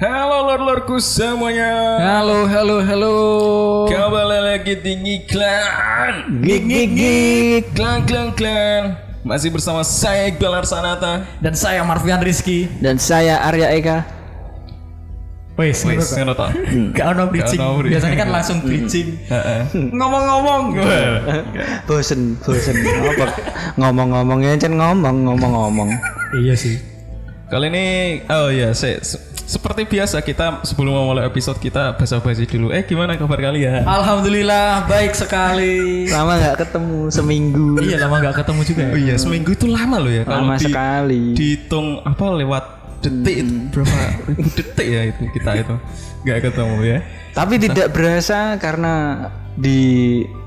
Halo lor-lorku semuanya. Halo, halo, halo. Kembali lagi di Ngiklan. Gig, gig, gig. Klan, klan, klan. Masih bersama saya Iqbal Arsanata. Dan saya Marvian Rizky. Dan saya Arya Eka. Wes, Wes, ngono to. Gak ono bridging. Bridging. Biasanya kan langsung bridging. Heeh. Ngomong-ngomong. Bosen, bosen. Apa? Ngomong-ngomongnya cen ngomong, ngomong-ngomong. iya sih. Kali ini oh ya, se- se- seperti biasa kita sebelum memulai episode kita basa-basi dulu. Eh gimana kabar kalian? Alhamdulillah baik sekali. Lama nggak ketemu seminggu. iya lama gak ketemu juga ya. Oh iya, seminggu itu lama loh ya Lama di- sekali. dihitung apa lewat detik itu berapa detik ya itu kita itu nggak ketemu ya. Tapi tidak berasa karena di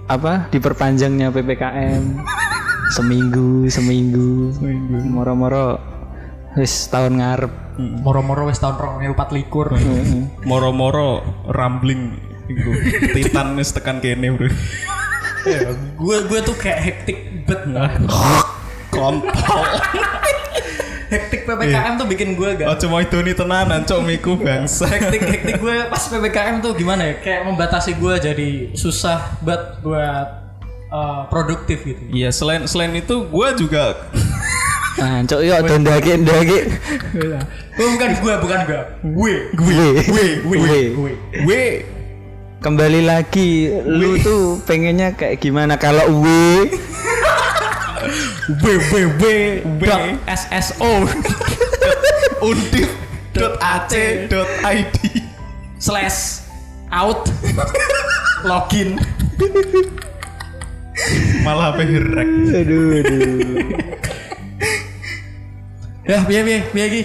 apa? Diperpanjangnya ppkm seminggu, seminggu, Moro-moro, wis tahun ngarep. Moro-moro wes tahun 2024 Moro-moro rambling itu titan wis tekan kene bro. Gue gue tuh kayak hektik bet. Kontol. hektik PPKM tuh bikin gue gak Oh cuma itu nih tenanan cok miku bangsa. hektik hektik gue pas ppkm tuh gimana ya kayak membatasi gue jadi susah buat buat uh, produktif gitu Iya selain selain itu gue juga Nah, cok yuk dondake ndake. oh, bukan gue bukan gue gue Gue, gue, gue. gue we Kembali lagi, lu tuh pengennya kayak gimana? Kalau we w w w dot sso undip.ac.id slash out. Login. Malah HP herek. Aduh, aduh. ya biar biar biar Ki.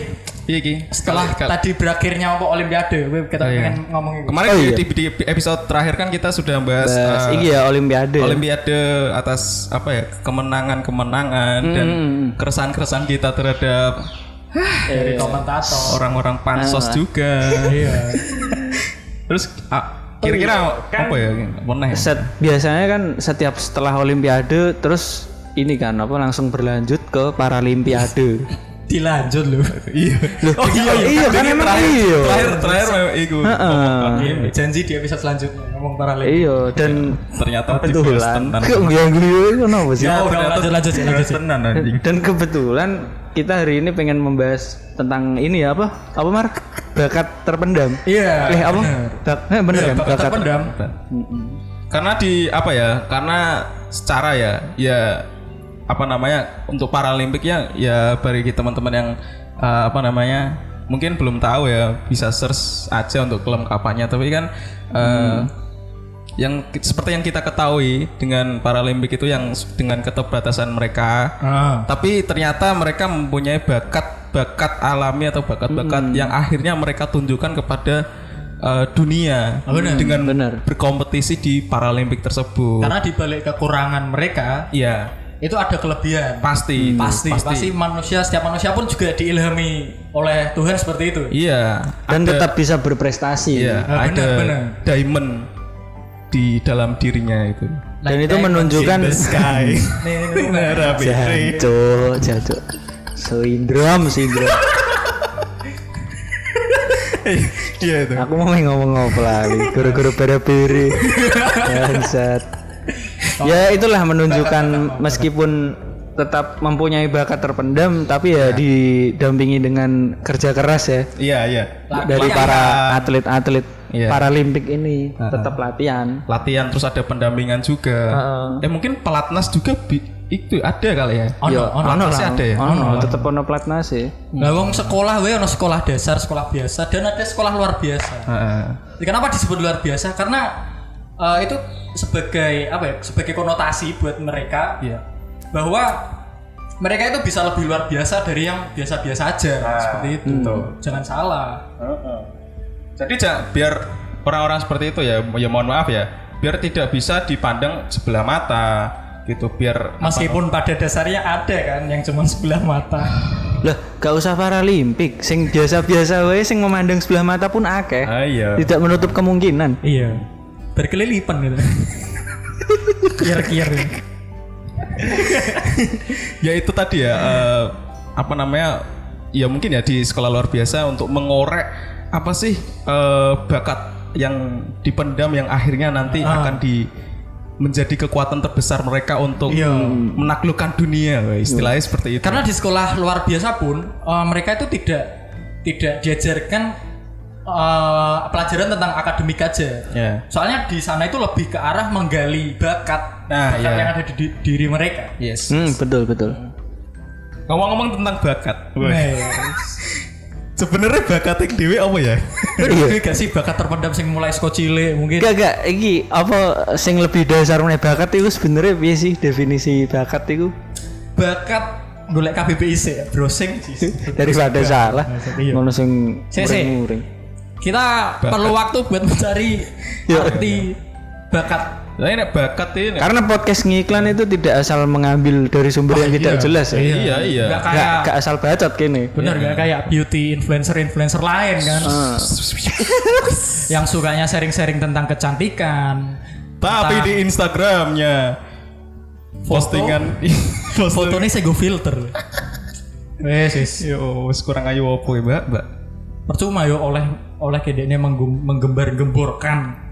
Iya Ki. setelah Kal- tadi berakhirnya apa olimpiade gue kita Oh, iya. pengen ngomong itu Kemarin Oh, di, iya. di, di episode terakhir kan kita sudah bahas uh, iki ya olimpiade. Olimpiade atas apa ya kemenangan-kemenangan dan keresahan-keresahan kita terhadap dari komentator orang-orang pansos juga. iya Terus ah, kira-kira apa ya? Mana ya? Set, biasanya kan setiap setelah olimpiade terus ini kan apa langsung berlanjut ke paralimpiade. dilanjut lu Iya. Oh iya iya kan Ini emang terakhir, iya. Terakhir terakhir memang itu. ngomong, Iya, janji di episode selanjutnya ngomong paralel Iya dan Ternyata kebetulan yang gue kenapa sih? Ya, udah, lanjut, lanjut, lanjut, lanjut. Tenan anjing. Dan kebetulan kita hari ini pengen membahas tentang ini ya apa? Apa Mar? Bakat terpendam. iya Eh apa? bener. Bak eh, bener kan? bakat terpendam Karena di apa ya? Karena secara ya ya apa namanya untuk Paralimpik ya ya bagi teman-teman yang eh, apa namanya mungkin belum tahu ya bisa search aja untuk kelengkapannya tapi kan eh, yang seperti yang kita ketahui dengan Paralimpik itu yang dengan keterbatasan mereka ah. tapi ternyata mereka mempunyai bakat bakat alami atau bakat-bakat yang akhirnya mereka tunjukkan kepada eh, dunia dengan Bener. berkompetisi di Paralimpik tersebut. karena di balik kekurangan mereka Iya, itu ada kelebihan pasti, pasti, pasti manusia setiap manusia pun juga diilhami oleh Tuhan seperti itu Iya, Dan ada, tetap bisa berprestasi. iya, Ah, ada benar, benar. diamond di dalam dirinya itu. Dan itu menunjukkan Sky. Jaco, jaco. Sindrom, sindrom. Iya itu. Aku mau main ngomong apa lagi Guru-guru bere-bere Bangsat Ya itulah menunjukkan Meskipun tetap mempunyai bakat terpendam Tapi ya didampingi dengan kerja keras ya Iya, iya. Dari para atlet-atlet Iya. Paralimpik ini Tetap latihan Latihan terus ada pendampingan juga. Heeh. Eh mungkin pelatnas juga bi- itu ada kali ya. ono Ya, ono ono ada ya? Ono, tetep ono platnas ya Lah wong sekolah we ono sekolah dasar, sekolah biasa dan ada sekolah luar biasa. Heeh. Jadi Kenapa disebut luar biasa? Karena eh, itu sebagai apa ya? Sebagai konotasi buat mereka Iya. bahwa mereka itu bisa lebih luar biasa dari yang biasa-biasa aja seperti itu. Jangan salah. Jadi ja- biar orang-orang seperti itu ya, ya mohon maaf ya, biar tidak bisa dipandang sebelah mata gitu, biar Meskipun pada dasarnya ada kan yang cuma sebelah mata. Lah, gak usah Paralimpik Sing biasa-biasa wae sing memandang sebelah mata pun akeh Ah, iya. Tidak menutup kemungkinan iya. Berkelilipan gitu. Kier-kier. ya itu tadi ya eh, apa namanya ya mungkin ya di sekolah luar biasa untuk mengorek apa sih eh, bakat yang dipendam yang akhirnya nanti akan di menjadi kekuatan terbesar mereka untuk Iya. menaklukkan dunia Wah, istilahnya seperti itu Karena di sekolah luar biasa pun eh, mereka itu tidak tidak diajarkan eh, pelajaran tentang akademik aja. ya Soalnya di sana itu lebih ke arah menggali bakat, Nah, bakat iya. yang ada di, di- diri mereka. yes Hmm, betul betul. ngomong-ngomong tentang bakat Nah, sebenarnya bakat yang dewi apa ya Ini gak sih bakat terpendam sing mulai saka cilik mungkin. Gak gak, iki apa sing lebih dasar meneh bakat itu sebenarnya piye sih definisi bakat itu Bakat golek KBBI sih, browsing sih. daripada salah. Iya. Ngono sing muring-muring. Kita perlu waktu buat mencari Ya. arti bakat. Nah ini bakat ini Karena podcast ngiklan itu tidak asal mengambil dari sumber yang tidak jelas ya. iya iya Gak Gak, kayak gak asal bacot kene. bener gak kayak beauty influencer influencer lain kan Ah. yang sukanya sharing-sharing tentang kecantikan tapi di Instagramnya postingan postingan fotonya saya gue filter wes wes yo kurang ayu opo ya mbak mbak percuma yo oleh oleh kedeknya menggem- menggembar-gemborkan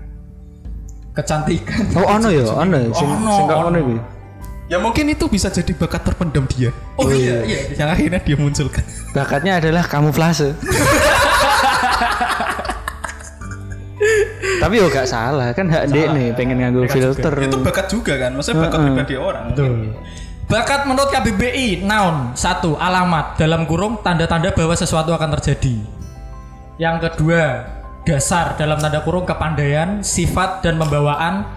kecantikan. Oh ono ya, ono ya. Sing Ono, sing kok ono. iki. ya mungkin itu bisa jadi bakat terpendam dia. Oh iya. iya yang akhirnya dia munculkan. Bakatnya adalah kamuflase. Tapi yo gak salah kan hak dek nih pengen nganggo filter. itu bakat juga kan maksudnya bakat pribadi orang Bakat menurut KBBI, naon satu alamat. Dalam kurung tanda-tanda bahwa sesuatu akan terjadi. Yang kedua, dasar dalam tanda kurung kepandaian, sifat dan pembawaan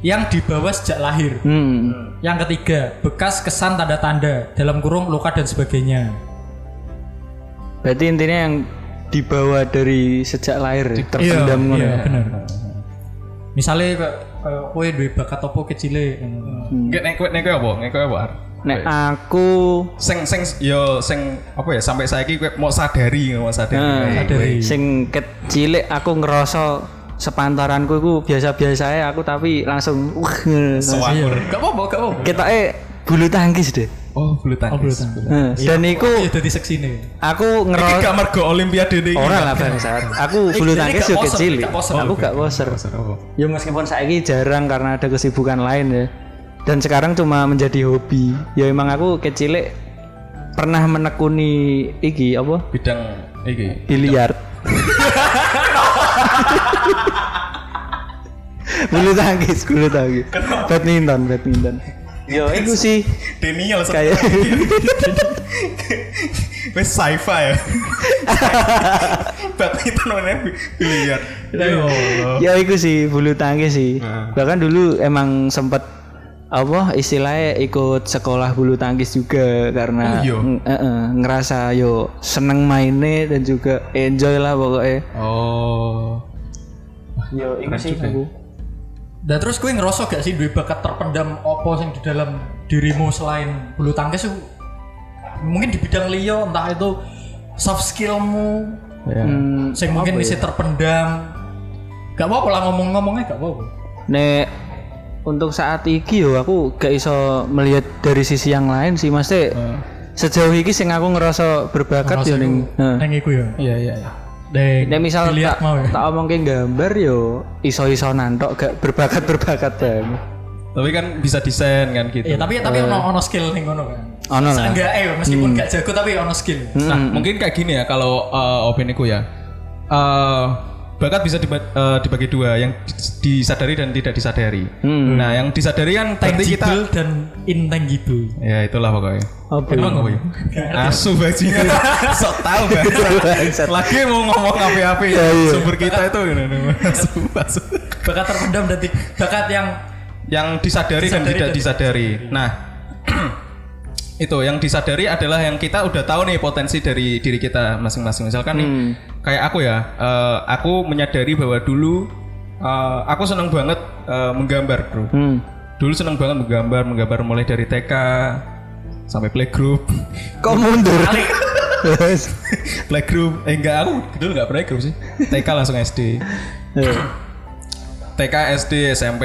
yang dibawa sejak lahir. Hmm. Yang ketiga, bekas kesan tanda-tanda dalam kurung luka dan sebagainya. Berarti intinya yang dibawa dari sejak lahir terpendam ngono. iya, ya. bener. Misalnya kayak kowe duwe bakat apa kecile. Nggak nek nek kowe apa nek kowe apa? Nek aku sing sing yo sing apa ya sampai saiki kowe mau sadari mau sadari nah, sadari. sing kecil aku ngerasa sepantaranku itu biasa-biasa ya aku tapi langsung Sewanggur. Gak apa-apa, gak apa-apa. kita eh bulu tangkis deh. oh bulu tangkis Nah, dan iku Iya, dadi seksine. aku Iki ngerasa gak mergo olimpiade ini Ora lah bangsat. Aku bulu tangkis yo poser, kecil. Aku gak poser. Oh. Ya meskipun saiki jarang karena ada kesibukan lain ya. Dan sekarang cuma menjadi hobi. Ya emang aku kecil pernah menekuni iki apa? bidang iki Biliar. bulu tangkis, bulu tangkis. Badminton, badminton. Yo, itu sih Daniel kayak wes sci-fi ya badminton mana biliar ya ya itu sih bulu tangkis sih. Nah. Bahkan dulu emang sempet apa istilahnya ikut sekolah bulu tangkis juga karena Oh, iya? ng- eh, eh, ngerasa yo seneng mainnya dan juga enjoy lah pokoknya. oh. Yo, itu sih aku. Dan terus gue ngerosok gak sih duwe bakat terpendam opo sing di dalam dirimu selain bulu tangkis mungkin di bidang liyo entah itu soft skillmu ya. Hmm, sing mungkin bisa terpendam. Gak apa-apa lah ngomong-ngomongnya gak apa-apa. Nek untuk saat iki yo aku gak iso melihat dari sisi yang lain sih Mas Teh. Sejauh iki sing aku ngerasa berbakat yo ning. Heeh. neng iku ya iya iya iya Nek misal tak, mau ya tak omongke gambar yo iso-iso nantok gak berbakat-berbakat banget. tapi kan bisa desain kan gitu Iya, tapi tapi ono ono skill ning ngono kan. Ono lah. Seenggak eh meskipun gak jago tapi ono skill. nah mungkin kayak gini ya kalau uh, opiniku ya Eh, bakat bisa diba- eh, dibagi dua yang di- disadari dan tidak disadari nah yang disadari kan berarti kita Tangible dan intangible. ya itulah pokoknya Apa Emang apa ya? Asu bajingan Sok tau Bangsat. Lagi mau ngomong api-api iya. Sumber kita itu gini Asu, asu. Bakat terpendam dan bakat yang Yang disadari, dan Disadari tidak dan- disadari Nah itu yang disadari adalah yang kita udah tahu nih potensi dari diri kita masing-masing. Misalkan nih kayak aku ya eh, aku menyadari bahwa dulu eh, aku seneng banget eh, menggambar bro. Hmm. dulu seneng banget menggambar menggambar mulai dari TK sampai playgroup. Kok mundur? playgroup. Eh enggak aku dulu enggak playgroup sih. TK langsung SD TK SD SMP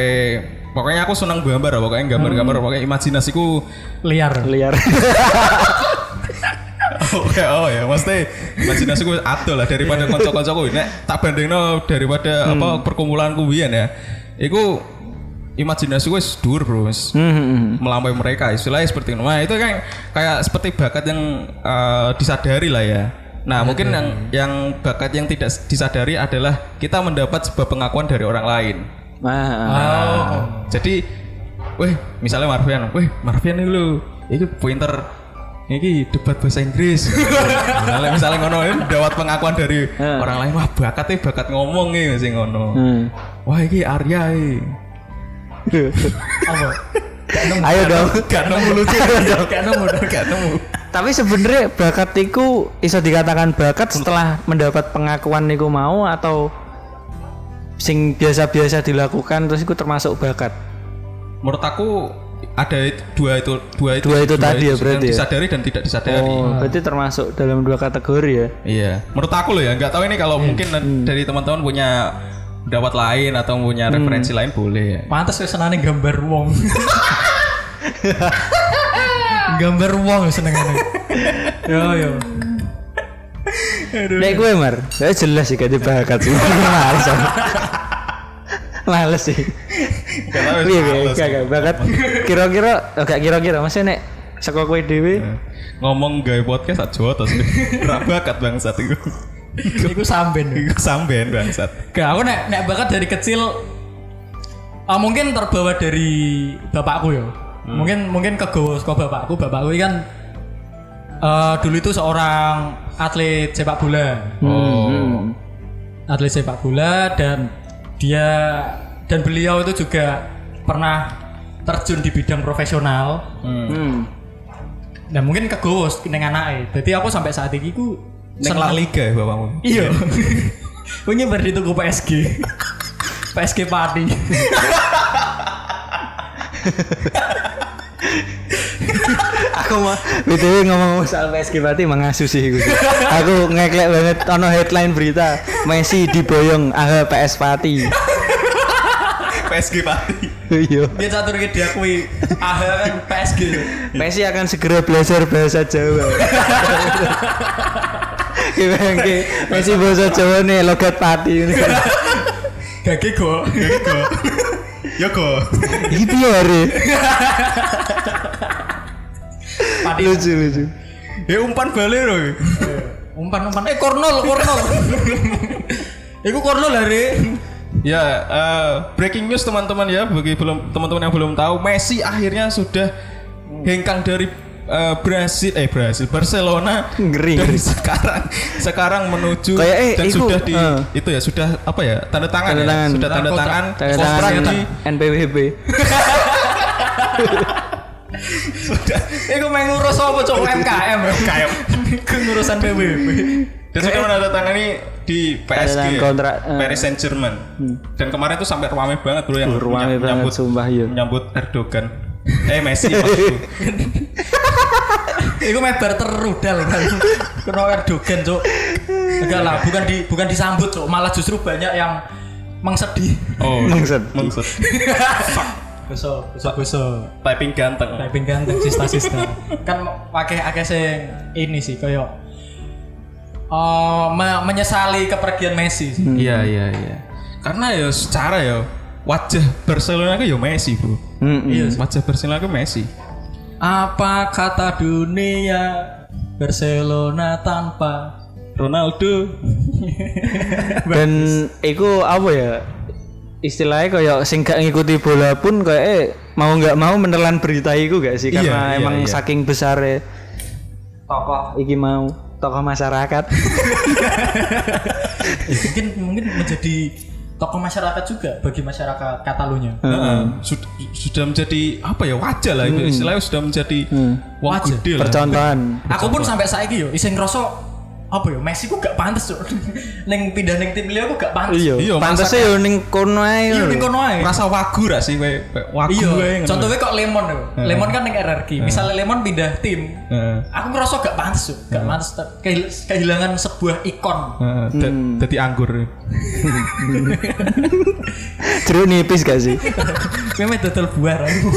pokoknya aku senang gambar pokoknya gambar-gambar pokoknya imajinasiku liar. Liar. oh, ya, oh ya, mesti imajinasi gue ado lah daripada konco-koncoku. Nek tak bandingno daripada apa perkumpulanku biyen ya. Iku imajinasi gue dhuwur, Bro. wis Hmm, hmm, hmm. melampaui mereka istilahnya seperti itu. Nah itu kan kayak seperti bakat yang eh, disadari lah ya. Nah mungkin yang yang bakat yang tidak disadari adalah kita mendapat sebuah pengakuan dari orang lain. Nah, Nah, jadi, weh misalnya Marvian, weh Marvian ini lu, ini pointer ini debat bahasa Inggris. misalnya misalnya ngono ini dapat pengakuan dari Hmm. orang lain, wah bakatnya bakat ngomong nih masih ngono. hmm. Wah ini Arya ini. Apa? Ayo dong. Gak nemu lucu, gak nemu, gak nemu. Tapi sebenarnya bakat iku iso dikatakan bakat setelah mendapat pengakuan niku mau atau sing biasa-biasa dilakukan terus iku termasuk bakat. menurut aku ada itu- dua itu dua itu Dua itu tadi ya berarti ya? disadari dan tidak disadari Oh, berarti termasuk dalam dua kategori ya. iya menurut aku loh ya nggak tahu ini kalau mungkin dari teman-teman punya pendapat lain atau punya referensi lain boleh ya Pantes wis senane gambar wong. gambar wong senengane. Yo yo. Nek gue mar, saya jelas sih gak bakat sih. Males. Males sih. Iya, iya, males. gak gak bakat. Kira-kira, oh, gak kira-kira, maksudnya nek saka kowe dhewe ngomong gaya podcast aja terus Ora bakat bangsat itu Iku samben. Iku sampean bangsat Gak, aku nek nek bakat dari kecil ah, mungkin terbawa dari bapakku ya. Mungkin mungkin kegawa saka bapakku. Bapakku kan eh, dulu itu seorang atlet sepak bola. oh Atlet sepak bola dan dia dan beliau itu juga pernah terjun di bidang profesional. hmm. Dan mungkin kegawa ning anake. Jadi aku sampai saat ini ku Neng La Liga ya bapakmu Iya. Wingi bar dituku PSG. PSG Pati. Aku mah BTW ngomong soal PSG berarti mengasu sih gue. Aku ngeklek banget ono headline berita Messi diboyong AH PS Pati. PSG Pati Iya. Dia satu lagi diakui ah kan PSG. Messi akan segera belajar bahasa Jawa. Gimana? Messi bahasa Jawa nih logat Pati ini. Gage go. Go Ya go Iki piye hari? Pati. Lucu lucu. Ya umpan balik loh Umpan-umpan eh kornol, kornol. Iku kornol hari. Ya, eh, breaking news teman-teman ya bagi belum teman-teman yang belum tahu, Messi akhirnya sudah hengkang dari eh, Brasil, eh Brasil, Barcelona Ngeri, dan ngeri. sekarang sekarang menuju Kayak, eh, dan iku, sudah di eh. itu ya sudah apa ya tanda tangan, Tanda ya tangan. sudah tanda Kontrak. tangan Tanda kontrak tangan di NPWP. Sudah. Iku main ngurus apa cok UMKM. UMKM. Iku ngurusan PBB. dan sudah menandatangani di PSG kontrak, eh. Paris Saint Germain dan kemarin tuh sampai ramai banget bro yang Uh, ramai menyam- banget, sumpah, iya. menyambut Erdogan eh Messi maksudku Iku mebar terudal kan. Kena Erdogan cok. Enggak lah, bukan di bukan disambut cok, malah justru banyak yang mengsedih. oh Maksud. maksud Beso, beso, beso. typing ganteng Typing ganteng sista-sista. kan pakai akeh sing ini sih koyo eh, me- menyesali kepergian Messi. sih. Iya iya iya. Karena ya secara ya wajah Barcelona itu ya Messi bro. Hmm, Iya. Wajah Barcelona itu Messi. Apa kata dunia Barcelona tanpa Ronaldo. Dan iku apa ya? Istilahnya kayak sing gak ngikuti bola pun kayak eh, mau nggak mau menelan berita iku gak sih Iya, karena iya, emang iya. saking besar tokoh iki mau tokoh masyarakat. Eh, mungkin mungkin menjadi tokoh masyarakat juga bagi masyarakat Katalunya. Heeh. Sud- sudah menjadi apa ya wajah lah itu istilahnya sudah menjadi wong Wajah. Percontohan. Aku pun sampai saiki yo iseng ngerasa apa ya Messi ku gak pantes cok. Neng pindah neng tim liya aku gak pantes. Iya, Iya, pantasnya yo ning kono ae. Iya ning kono ae. Rasa wagu ra sih kayak wagu Iya, contohnya kok Lemon tuh. Lemon kan neng RRQ. Misalnya Lemon pindah tim, aku ngerasa gak pantes tuh, gak kehil- kehilangan sebuah ikon. Da- dadi anggur. Jeruk nipis gak sih? Memang total buar aku.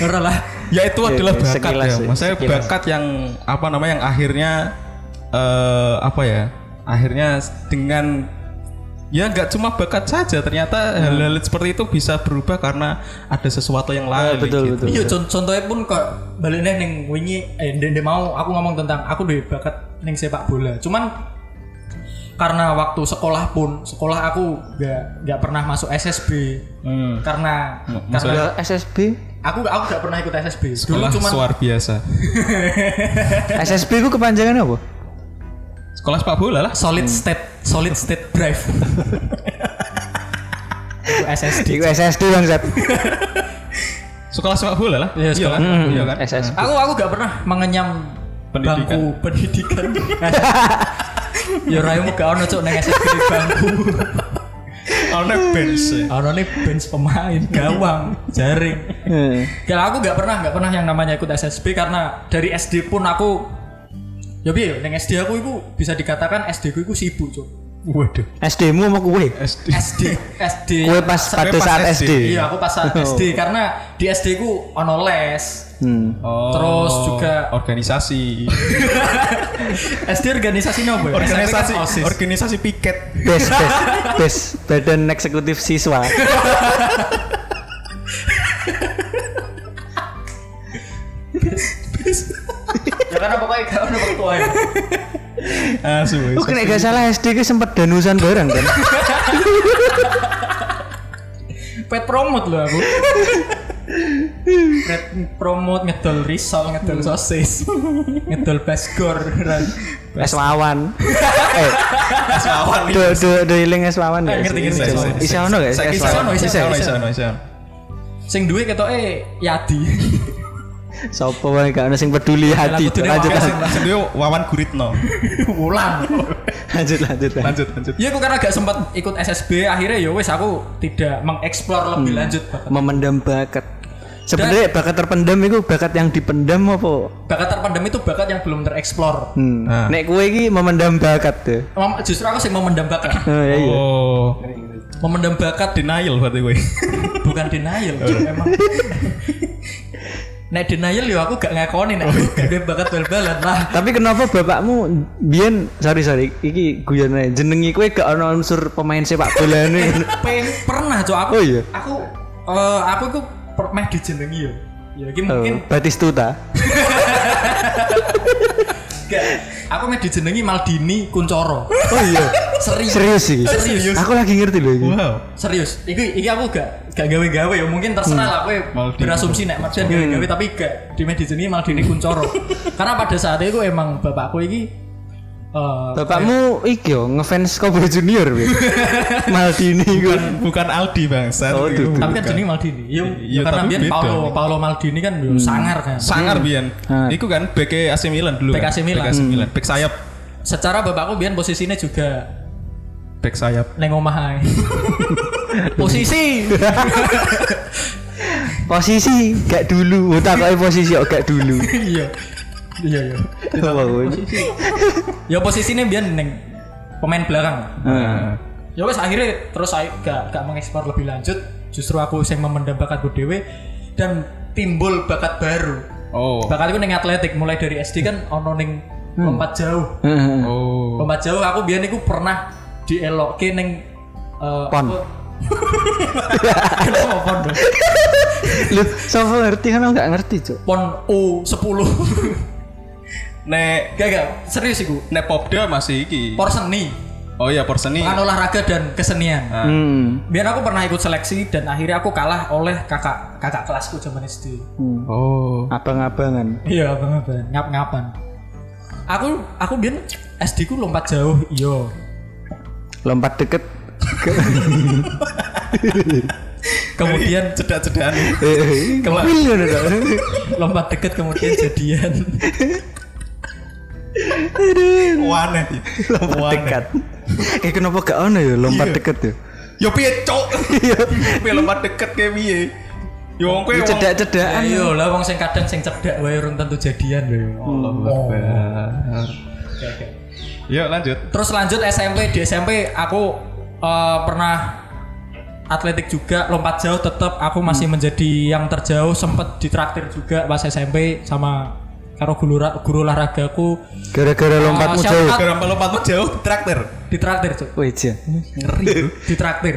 Ora lah. Ya itu adalah bakat ya. Maksudnya bakat yang apa namanya yang akhirnya eh apa ya? Akhirnya dengan ya nggak cuma bakat saja ternyata hal-hal seperti itu bisa berubah karena ada sesuatu yang lain betul, gitu. betul. Iya, con- contohnya pun kok baliknya ning wingi eh ndek ndek mau aku ngomong tentang aku duwe bakat ning sepak bola. Cuman karena waktu sekolah pun sekolah aku nggak nggak pernah masuk SSB Hmm. karena karena maksudnya Ya, SSB aku aku nggak pernah ikut SSB dulu Sekolah cuman luar biasa. SSB ku kepanjangan apa Sekolah sepak bola lah. solid state solid state drive Itu SSD Iku SSD bangsat Sekolah sepak bola lah. Iya, sekolah. kan? Iya kan? SSB aku aku gak pernah mengenyam Pendidikan. bangku pendidikan ya raimu gak ono cuk nang SSB bangku Ono bench. ono nih bench pemain gawang jaring. Gak aku gak pernah gak pernah yang namanya ikut SSB karena dari SD pun aku ya piye nang SD aku itu bisa dikatakan SD ku itu sibuk cuk Waduh. SD mu mau kue SD. SD SD kue pas pada saat SD. SD iya aku pas saat SD karena di SD ku ono les Hmm. Oh, Terus juga- organisasi. SD organisasi nopo ya? organisasi kan OSIS. organisasi piket. bes bes bes badan eksekutif siswa karena pokoknya gak ono ketua ya Asu. Oh, kena gak salah SD ke sempet danusan bareng kan? pet promote loh aku pet promote ngedol risol ngedol sosis ngedol basgor Es wawan. eh, Asawan do do do iling es wawan Eh, ya. ngerti, ngerti, Isa-. Isa ono gak? Es iso, iso, iso. iso, iso, iso. sing duwe ketoke Yadi Sopo wae gak ono sing peduli hati. kudune Lanjut lanjut dia Wawan Guritno. ulang lanjut lanjut. Lanjut, lanjut. Iya aku karena gak sempat ikut SSB akhirnya ya wes aku tidak mengeksplor lebih lanjut bakat. Memendam bakat. Sebenarnya bakat terpendam itu bakat yang dipendam apa? bakat terpendam itu bakat yang belum tereksplor Hmm. Nah. Nek kue iki memendam bakat tuh. Mem- justru aku sih memendam bakat Oh iya iya. Oh, memendam bakat denial berarti gue. bukan denial emang Nek denial yo aku gak ngakoni nek aku gak duwe bakat bal-balan lah. Tapi kenapa bapakmu biyen sorry sorry iki guyon ae jenengi kue gak ono unsur pemain sepak bola ini. Peng pernah cok aku. Oh iya? Aku eh, aku iku per- meh dijenengi yo. Ya iki Oh, mungkin Batistuta. Aku meh dijenengi Maldini Kuncoro. Oh iya. Serius. Serius sih. Serius. Aku lagi ngerti loh ini. Wow. Serius. Iki iki aku gak gak gawe-gawe ya. Mungkin terserah lah kowe Maldini. berasumsi nek maksudnya gawe-gawe tapi gak di media dijenengi Maldini Kuncoro. Karena pada saat itu emang bapakku iki eh, Bapakmu iki yo ngefans Kobe Junior Win. Maldini iku. Bukan Aldi bangsa. Oh, Itu tapi kan jenenge Maldini. Iya, Iya, karena tapi biyen. Paolo Paolo Maldini kan yo sangar kan. Sangar Bian. Ah. Iku kan BK AC Milan dulu. Bek kan? AC Milan. Bek AC Milan. Bek sayap. Secara bapakku biyen posisinya juga Bek sayap. neng omah ae. Posisi. Posisi gak dulu. Utakoke posisi kok gak dulu. Iya. Iya, iya. Apa kuwi? Ya posisinya biyen neng pemain belakang. Heeh. Ya wes akhirnya terus saya gak gak mengeksplor lebih lanjut. Justru aku sing memendam bakatku dewe dan timbul bakat baru. Oh. Bakatku neng atletik mulai dari SD kan ono neng lompat jauh. Heeh. Oh. Lompat jauh aku biyen iku pernah dielokke ning eh, Pon. apa- Kenapa pon dong? Lu sapa ngerti kan aku gak ngerti, Cuk. Pon U10. Nek Gak gak, serius iku. nek Popda masih iki. Por seni, Oh iya Porseni. kan olahraga dan kesenian. Hmm. Biar aku pernah ikut seleksi dan akhirnya aku kalah oleh kakak kakak kelasku zaman SD. Hmm. Oh. Abang-abangan. Iya, abang abang ngap ngapan. Aku aku biar SD ku lompat jauh, iya. Lompat deket. Kemudian cedak-cedakan. Eh, Ke mana lompat deket kemudian jadian. Waneh. Lompat Waneh. dekat. Eh kenapa gak ono ya lompat deket ya? Yo piye cok? Piye lompat deket kayak piye? Yo wong kowe wong- Cedak-cedakan. Ayo lah wong sing kadang sing cedak wae urung tentu jadian lho. Allahu Akbar. Yuk lanjut. Terus lanjut SMP di SMP aku eh, pernah atletik juga lompat jauh tetap aku masih menjadi yang terjauh sempet ditraktir juga pas SMP sama karo guru guru olahragaku Gara-gara lompatmu shout jauh. out. Gara lompatmu jauh traktir. ditraktir cuk Wih. Ngeri. ditraktir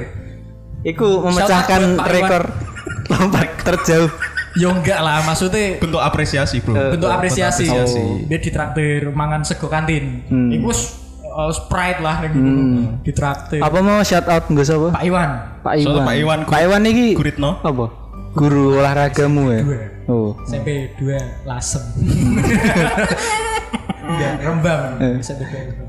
Iku memecahkan rekor lompat terjauh. yo enggak lah maksudnya Bentuk apresiasi, Bro. bentuk apresiasi apresiasi. dia ditraktir mangan sego kantin Hmm. iku wis, uh, sprite lah yang ditraktir Apa mau shout out nggak sapa? Pak Iwan Pak Soalnya Iwan. Pak Iwan Pak Iwan iki Guritno. apa? Guru olahragamu ya? dua Oh. SMP 2 lasem ya rembang SMP 2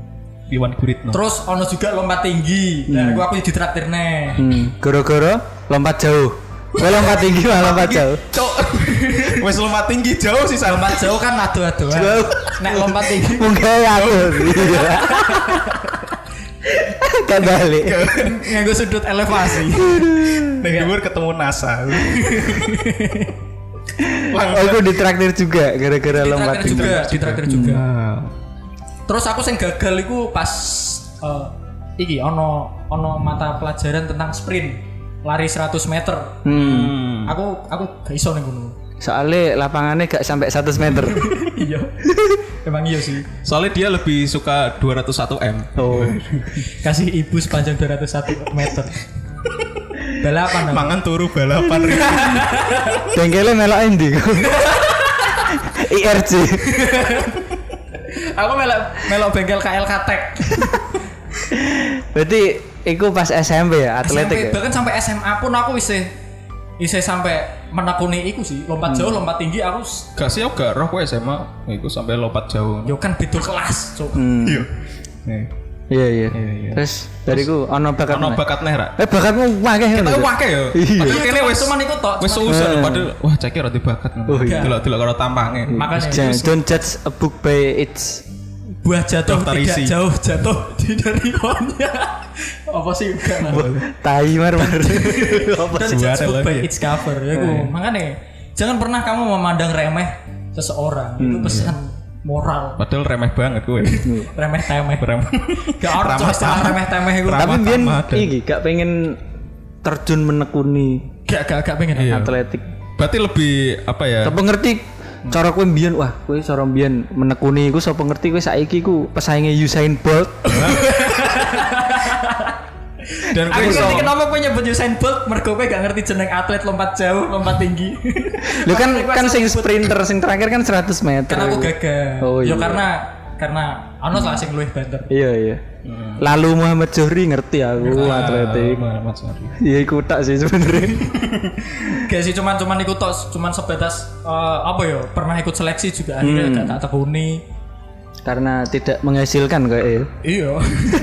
Iwan Guritno. terus ono juga lompat tinggi nah gua aku ditraktir nih Hmm. Gara-gara lompat jauh. Kowe lompat tinggi malah lompat jauh. Cok. Wes lompat tinggi jauh sih lompat jauh kan adu-adu Jauh. nek lompat tinggi Mungkin aku. Kan balik. nganggo sudut elevasi dhuwur ketemu NASA. Oh, aku ditraktir juga gara-gara lompat ditraktir tinggi. juga ditraktir juga Nah, terus aku sing gagal iku pas eh, iki ono ono mata pelajaran tentang sprint lari 100 meter Hmm. aku aku gak iso ning gunung Soalnya lapangannya gak sampai 100 meter. iya emang iya sih Soalnya dia lebih suka 201 M. Oh. kasih ibu sepanjang 201 meter balapan. Mangan turu balapan. Bengkelnya melok endi? IRC. aku melok melok bengkel KL Katek Berarti iku pas SMP ya, atletik SMP, ya. bahkan sampai SMA pun aku isih isih sampai menekuni iku sih lompat jauh lompat tinggi aku Gak sih aku gak roh kowe SMA. Iku sampai lompat jauh. yo kan bidul kelas cuk Hmm. Iya. Nih. Iya iya. iya. Terus dariku ono bakat. Ono bakat nih, Ra. Eh bakatmu akeh Tapi ngono. wake ya. Iya. Padahal Iya, kene cuman- wis cuman iku tok, Wis seusan Eh. padahal wah cek rada bakat. Oh, iya. Delok-delok karo tampangnya. makanya don't judge a book by its buah jatuh Daftar tidak isi. jauh jatuh di dari pohonnya apa sih enggak tai mar mar. Apa sih? Its cover ya gua. makanya jangan pernah kamu memandang remeh seseorang itu pesan moral Padahal remeh banget kowe. remeh temeh Remeh. gak orang remeh temeh Ramah Tapi dan- iki gak pengen terjun menekuni gak gak gak pengen Iya. atletik. Berarti lebih apa ya? Tapi ngerti cara kowe mbiyen wah kowe cara mbiyen menekuni iku sapa ngerti kowe saiki ku pesainge Usain Bolt. Dan kowe Aku iso ngerti kenapa gue nyebut Usain Bolt Mergo gue gak ngerti jeneng atlet lompat jauh, lompat tinggi Lu kan kan sing sprinter sing terakhir kan 100 meter. Karena aku gagal Oh, Yo iya. karena Karena Ano lah sing luwih banter Iya iya. Lalu Muhammad Johri ngerti aku atletik. Mas Ari. Iya iku tak sih sebenarnya. Gak sih cuman cuman ikut tos Cuman sebatas eh, Apa ya Pernah ikut seleksi juga Akhirnya gak tak tekuni Karena tidak menghasilkan kayak ya. Iya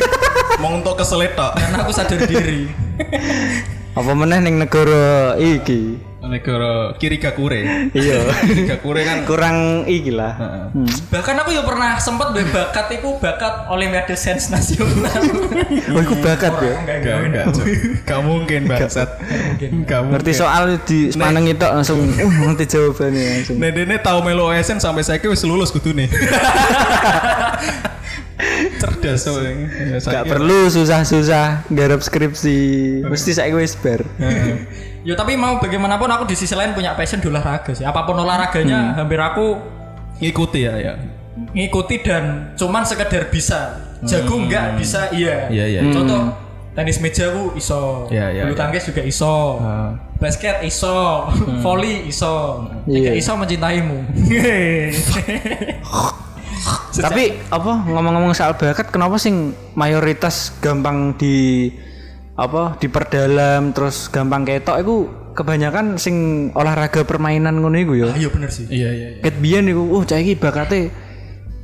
Mau untuk keselet tok. Karena aku sadar diri Apa meneh ning negara iki. Negara kiri gakure. Iya. Kiri gakure kan Kurang iki lah. Hmm. Bahkan aku ya pernah sempet duwe bakat Iku bakat Olimpiade Sains Nasional Oh iku bakat ya. Enggak Gak, enggak gak, gak mungkin bangsat. Gak mungkin. Ngerti soal di sepaneng itu langsung uh ngerti jawabannya langsung. Nek dene tau melo OSN sampai saiki wis lulus kudune. Cerdas so. Ya, Gak saiki- perlu susah-susah garap skripsi. Mesti saya wis bar. Ya tapi mau bagaimanapun aku di sisi lain punya passion di olahraga sih. Apa pun olahraganya hampir aku ngikuti ya ya. ngikuti dan cuman sekedar bisa. Jago enggak bisa iya. Iya, iya. Contoh tenis meja aku iso. Iya, iya, Bulu iya. tangkis juga iso. Ah. Basket iso. Volley iso. Iya. Tidak iso mencintaimu. Tapi apa ngomong-ngomong soal bakat kenapa sing mayoritas gampang di apa diperdalam terus gampang ketok itu kebanyakan sing olahraga permainan ngono iku ya. Ayo bener sih. Iya iya iya. Ket biyen niku oh cah iki bakate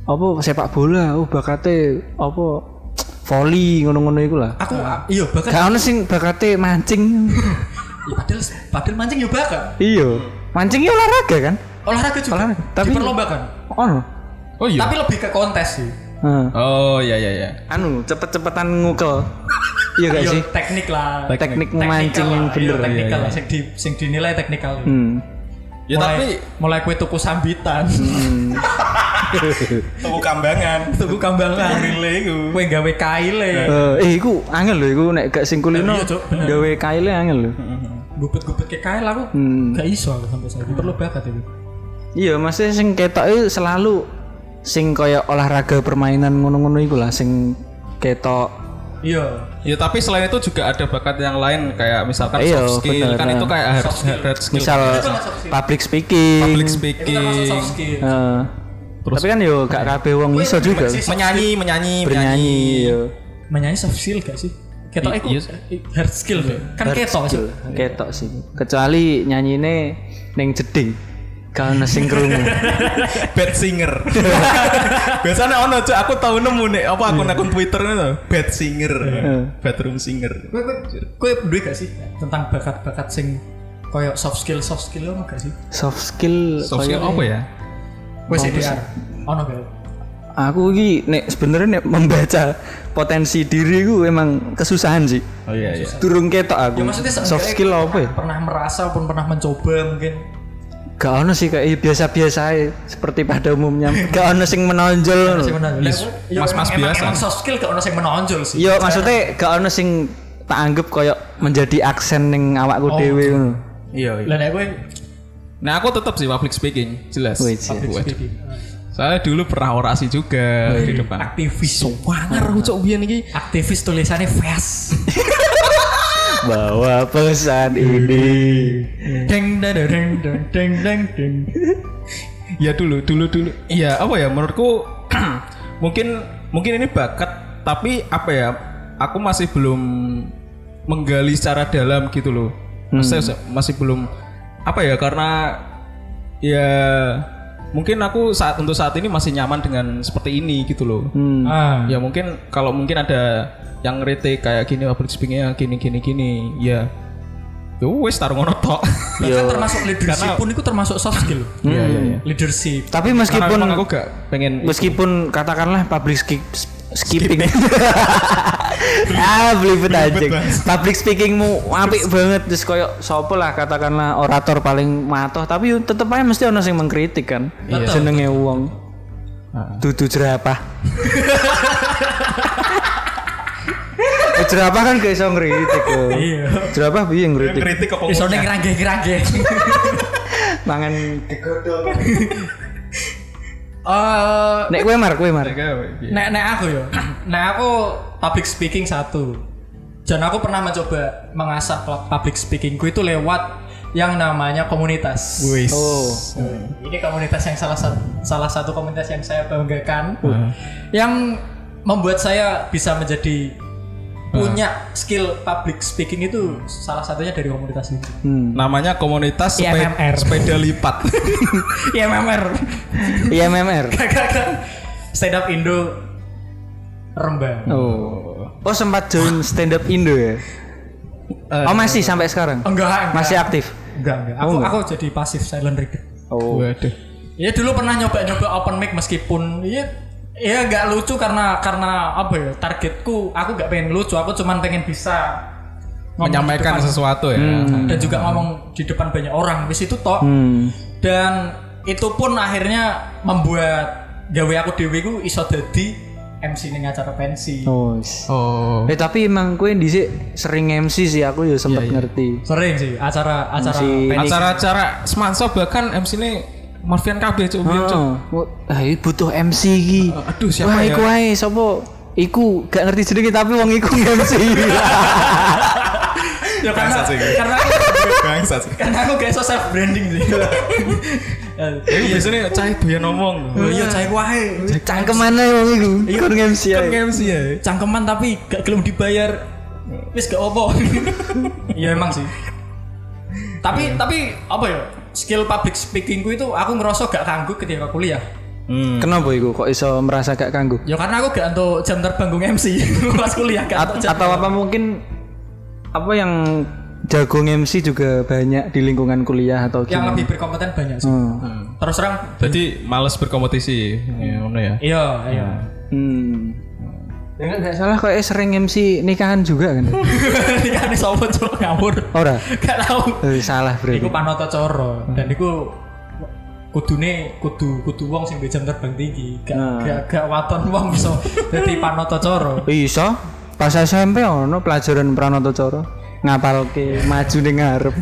apa sepak bola, oh bakate apa volley ngono-ngono iku lah. Aku iya bahkan Gak ono sing bakate mancing. ya, padahal padahal mancing ya bakat. iya. Mancing ya olahraga kan? Olahraga juga. Olahraga, tapi- diperlombakan. Ono. Oh iya. Tapi lebih ke kontes sih. Heeh. Oh iya iya iya. Anu, cepet-cepetan ngukel. iya gak Iya, sih? teknik lah. Teknik Teknikal memancing yang bener. iya, teknikal iya, lah, sing, di, sing dinilai teknikal. Hmm. Ya mulai, tapi mulai kue tuku sambitan, tuku kambangan. tuku kambangan, Rile iku. kue gawe kaile, Eh, eh iku angel lho iku nek gak sing kulino. Iya. Gawe kaile angel lho. gubet-gubet ke kail aku Hmm. gak iso aku sampai saya perlu bakat itu. Iya, maksudnya sing ketok itu selalu sing kaya olahraga permainan ngono-ngono iku lah sing ketok. Iya. Ya tapi selain itu juga ada bakat yang lain kayak misalkan Iya, soft skill bener, kan nah. itu kayak hard, hard skill. Misal public speaking. public speaking, skill. Eh, tapi kan yo gak kabeh wong iso juga menyanyi, menyanyi, bernyanyi yo. Menyanyi soft skill gak sih? Ketok iku iya. hard skill deh. Kan ketok sih. Ketok sih. Kecuali nyanyine ning jeding. Ono sing krungu. bad singer. Biasanya ono cok aku tahu nemu nih apa akun-akun Twitter itu bad singer, bedroom singer. Kowe duwe gak sih tentang bakat-bakat sing koyo soft skill soft skill ono gak sih? Soft skill Soft skill apa ya? Wes CDR. Ono gak? aku iki nek sebenarnya nek membaca potensi diri ku emang kesusahan sih. Oh iya iya. Durung ketok aku. Ya maksudnya Soft skill apa ya? Pernah merasa pun pernah mencoba mungkin. Gak ono sih kayak biasa-biasa aja, seperti pada umumnya. Gak ono sing menonjol. Sing menonjol. Yes, mas-mas biasa. Emang soft skill gak ono sing menonjol sih. Yo maksudnya gak ono sing tak anggap koyo menjadi aksen ning awakku Oh, dhewe ngono. Iya iya. Lah kowe Nah aku tetap sih public speaking jelas. Wih, public speaking. Saya dulu pernah orasi juga di depan. Aktivis. Wangar aku cok biyen iki. Aktivis tulisannya fast. Bawa pesan ini. deng deng deng deng deng deng deng. Ya dulu, dulu, dulu. Iya, apa ya? Menurutku mungkin mungkin ini bakat, tapi apa ya? Aku masih belum menggali secara dalam gitu loh. Maksudnya masih belum apa ya? Karena ya mungkin aku saat untuk saat ini masih nyaman dengan seperti ini gitu loh. Hmm. Ah. Ya mungkin kalau mungkin ada yang rete kayak gini public speakingnya gini gini gini ya ya wes taruh ngono tok. Bahkan termasuk leadership pun itu termasuk soft skill. Iya iya iya. Leadership. Tapi Karena meskipun aku gak pengen meskipun katakanlah public ski- skipping ah belibet aja public speakingmu apik banget. Terus koyo sopo lah katakanlah orator paling matoh. Tapi tetep aja mesti ono sing mengkritik kan. Senenge wong. Dudu jerapah. Eh, jerapah kan gak iso ngritik kok. Iya. Jerapah piye ngritik? kritik apa Iso ning kerangge-kerangge. Mangan digodhong. Eh Nek kowe mar, kowe mar. nek nek aku ya. Nek aku public speaking satu. Dan aku pernah mencoba mengasah pu- public speakingku itu lewat yang namanya komunitas. Wis. Oh. Ini komunitas yang salah satu salah satu komunitas yang saya banggakan, yang membuat saya bisa menjadi punya skill public speaking itu salah satunya dari komunitas itu. Hmm. Namanya komunitas sepe- IMMR. sepeda lipat. Iya MMR. IMMR. Stand up Indo Rembang. Oh. Oh sempat join stand up Indo ya? oh masih sampai sekarang? Enggak, enggak. Masih aktif? Enggak, enggak. Aku aku jadi pasif silent reader. Oh. Waduh. Ya dulu pernah nyoba-nyoba open mic meskipun ya ya nggak lucu karena karena apa ya targetku aku nggak pengen lucu aku cuman pengen bisa Menyampaikan depan- sesuatu ya. dan juga ngomong di depan banyak orang di situ toh Hmm. dan itu pun akhirnya membuat gawe aku dewi ku iso dadi MC ning acara pensi Oh. s- Oh. Eh tapi emang kue di sering MC sih aku ya sempat ngerti. sering sih acara acara MC. pensi. Acara-acara semansa bahkan MC ini Marvian KB cuk biyen, Cuk. Oh, ah, butuh MC iki. Aduh siapa Wah, ya? iku ae sapa? Iku gak ngerti jenenge tapi wong iku MC. ya karena karena aku Bangsat sih. karena aku gak iso self branding sih Ini biasanya cai doyan ngomong. Oh iya cai wae. Cangkemane wong iku. Kon MC Kan ae. MC ya. Cangkeman tapi gak gelem dibayar. Wis gak opo. Iya emang sih. Tapi tapi apa ya? Skill public speakingku itu aku ngerasa gak kanggu ketika kuliah. Hmm. Kenapa iku kok iso merasa gak kanggu? Ya karena aku gak untuk jam terbanggung MC pas kuliah gak atau apa mungkin apa yang jago MC juga banyak di lingkungan kuliah atau yang gimana? lebih berkompeten banyak sih. Hmm. Terus terang Jadi males berkompetisi. Ya, ngono ya. iya iya. Hmm. Ya nggak salah kok sering MC nikahan juga kan? Nikahane sapa cuk ngawur. Ora. Gak tahu. Eh, salah berarti. Iku panoto coro dan iku kudune kudu kudu wong sing jam terbang tinggi. Gak Nah. gak gak waton wong iso dadi panoto coro. Iso pas SMP ono pelajaran pranoto coro ngapalke maju ning ngarep.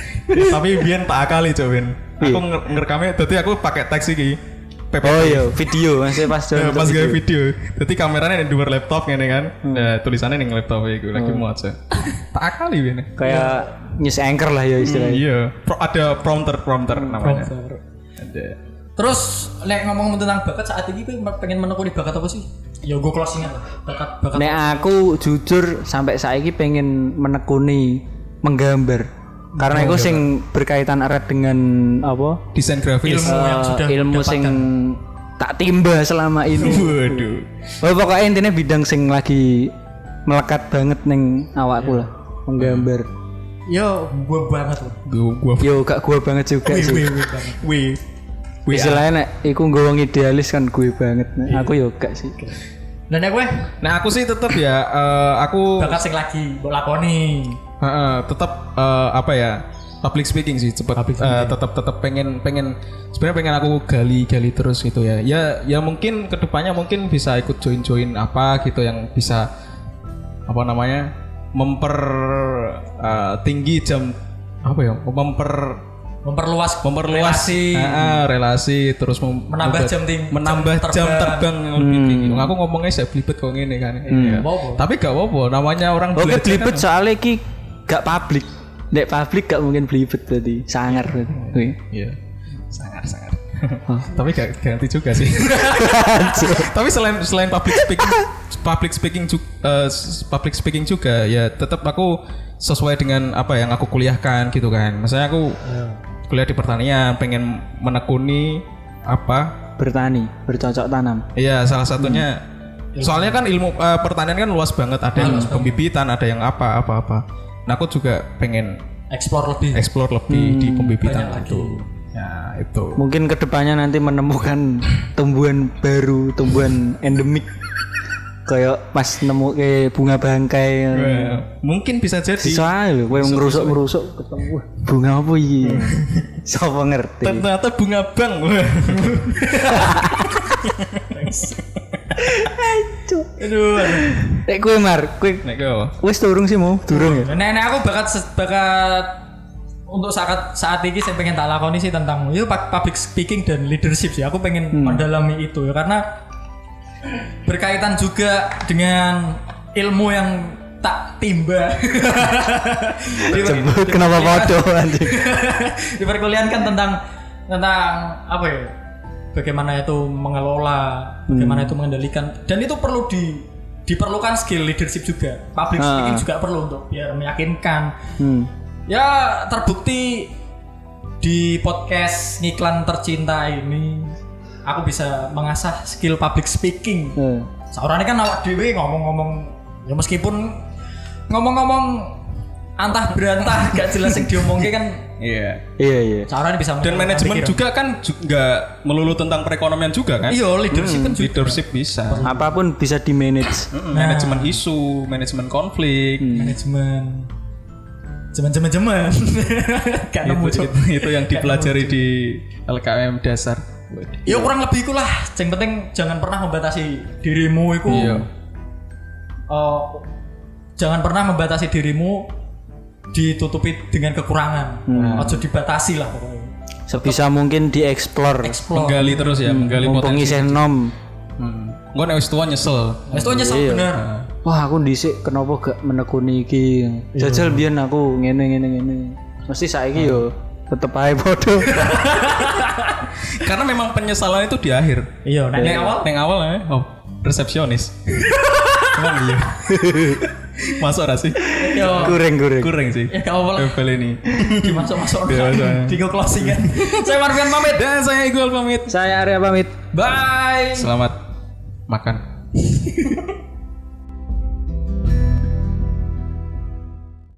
Tapi biyen tak akali cuk biyen. Aku nger- ngerekamnya tadi aku pakai teks iki. PPT. Oh iya, video masih pas Ya, jalan pas untuk gawe video. Jadi kameranya di luar laptop ngene kan. Nah, tulisannya ning laptop iku lagi mau aja. Tak akali ini. Kayak news anchor lah ya istilahnya. Iya, Pro- ada prompter prompter namanya. Prompter. Ada. Terus lek ngomong tentang bakat saat ini kowe pengen menekuni bakat apa sih? Ya gue closingan lah. Bakat bakat. Nek aku jujur sampai saiki pengen menekuni menggambar. Karena itu sing berkaitan erat dengan apa? Desain grafis. Ilmu yang Eh, sudah ilmu sing tak timba selama ini. Waduh. Oh, pokoknya intinya bidang sing lagi melekat banget neng awakku lah menggambar. Yo, gue banget loh. Gua gua Yo gak gua banget juga Wih, sih. wih, wih. Wih. Istilahnya nek iku nggawa idealis kan gue banget. Nek Aku yo gak sih. Dan gue Nah, aku sih tetap ya eh, aku bakat sing lagi mbok lakoni. Heeh, tetap eh, apa ya public speaking sih cepat eh, tetap tetap pengen pengen sebenarnya pengen aku gali gali terus gitu ya ya ya mungkin ke depannya mungkin bisa ikut join join apa gitu yang bisa apa namanya memper eh, tinggi jam apa ya memper Memperluas memperluas relasi. Heeh, relasi terus mem- Menambah jam ting- menambah jam jam terbang. terbang, yang lebih tinggi aku ngomongnya saya belibet kok ngene kan Iya. Apa-apa. tapi gak apa-apa namanya orang Oke belibet kan- soalnya ki gak publik. Nek publik gak mungkin belibet tadi. Sangar berarti. Wih. Iya. Sangat sangat. Tapi gak ganti juga sih. Tapi selain selain public speaking public speaking juga public speaking juga ya tetap aku sesuai dengan apa yang aku kuliahkan gitu kan. Misalnya aku kuliah di pertanian pengen menekuni apa? Bertani, bercocok tanam. Iya, salah satunya soalnya kan ilmu eh, pertanian kan luas banget, ada yang pembibitan, ada yang apa apa apa. Nah, aku juga pengen Explore lebih. explore lebih di pembibitan itu. Ya, itu. Mungkin ke depannya nanti menemukan tumbuhan baru, tumbuhan endemik. Kayak pas nemu ke bunga bangkai. Eh, mungkin bisa jadi. Soalnya lho, kowe ngerusuk-ngerusuk ketemu "Wah, bunga apa iki? Sopo ngerti? Ternyata bunga bang. Aduh. Nek kowe Mar, kowe Nek kau. wis turung sih mau? Durung ya? Nah, nah, aku bakat bakat untuk saat saat ini saya pengen tak lakoni sih tentang itu pu- public speaking dan leadership sih. Aku pengen mendalami itu ya karena berkaitan juga dengan ilmu yang tak timba. Sebut kenapa podo anjing? di perkuliahan kan tentang tentang apa ya bagaimana itu mengelola bagaimana itu mengendalikan dan itu perlu di diperlukan skill leadership juga public speaking juga perlu untuk biar meyakinkan Hmm. ya terbukti di podcast ngiklan tercinta ini aku bisa mengasah skill public speaking Eh. seorang kan awak dewe ngomong-ngomong ya meskipun ngomong-ngomong antah berantah gak jelas yang diomongin kan Iya. Iya iya. seorang bisa Dan manajemen juga kan juga melulu tentang perekonomian juga kan? Iya, leadership kan juga. Leadership bisa. Apa pun bisa di manage. Mm-mm, Manajemen isu, manajemen konflik. Manajemen. Jemen-jemen jemen. Gak nemu itu, itu, itu yang dipelajari di LKM dasar. Ya kurang lebih ikulah. Yang penting jangan pernah membatasi dirimu itu. Iya. Eh, jangan pernah membatasi dirimu ditutupi dengan kekurangan. Ojo dibatasi lah pokoknya. Sebisa mungkin dieksplor. Explore. Menggali terus ya, menggali Mumpung potensi. isih nom. Hmm. Gue nek wis tua nyesel. Wes tuh nyesel bener. Wah aku dhisik kenapa gak menekuni iki. Jajal biyen aku ngene ngene ngene. Mesti saiki yo tetep ae podo. Karena memang penyesalan itu di akhir. Iya, nah yang awal Neng awal ya, oh resepsionis. Emang iya. Masuk gak sih? yo Goreng goreng. Kurang sih. ya gak apa lah Level ini. dimasuk-masuk Dimasuk. di closing kan. Saya Marvian pamit. Dan saya Iqbal pamit. Saya Arya pamit. Bye. Selamat makan.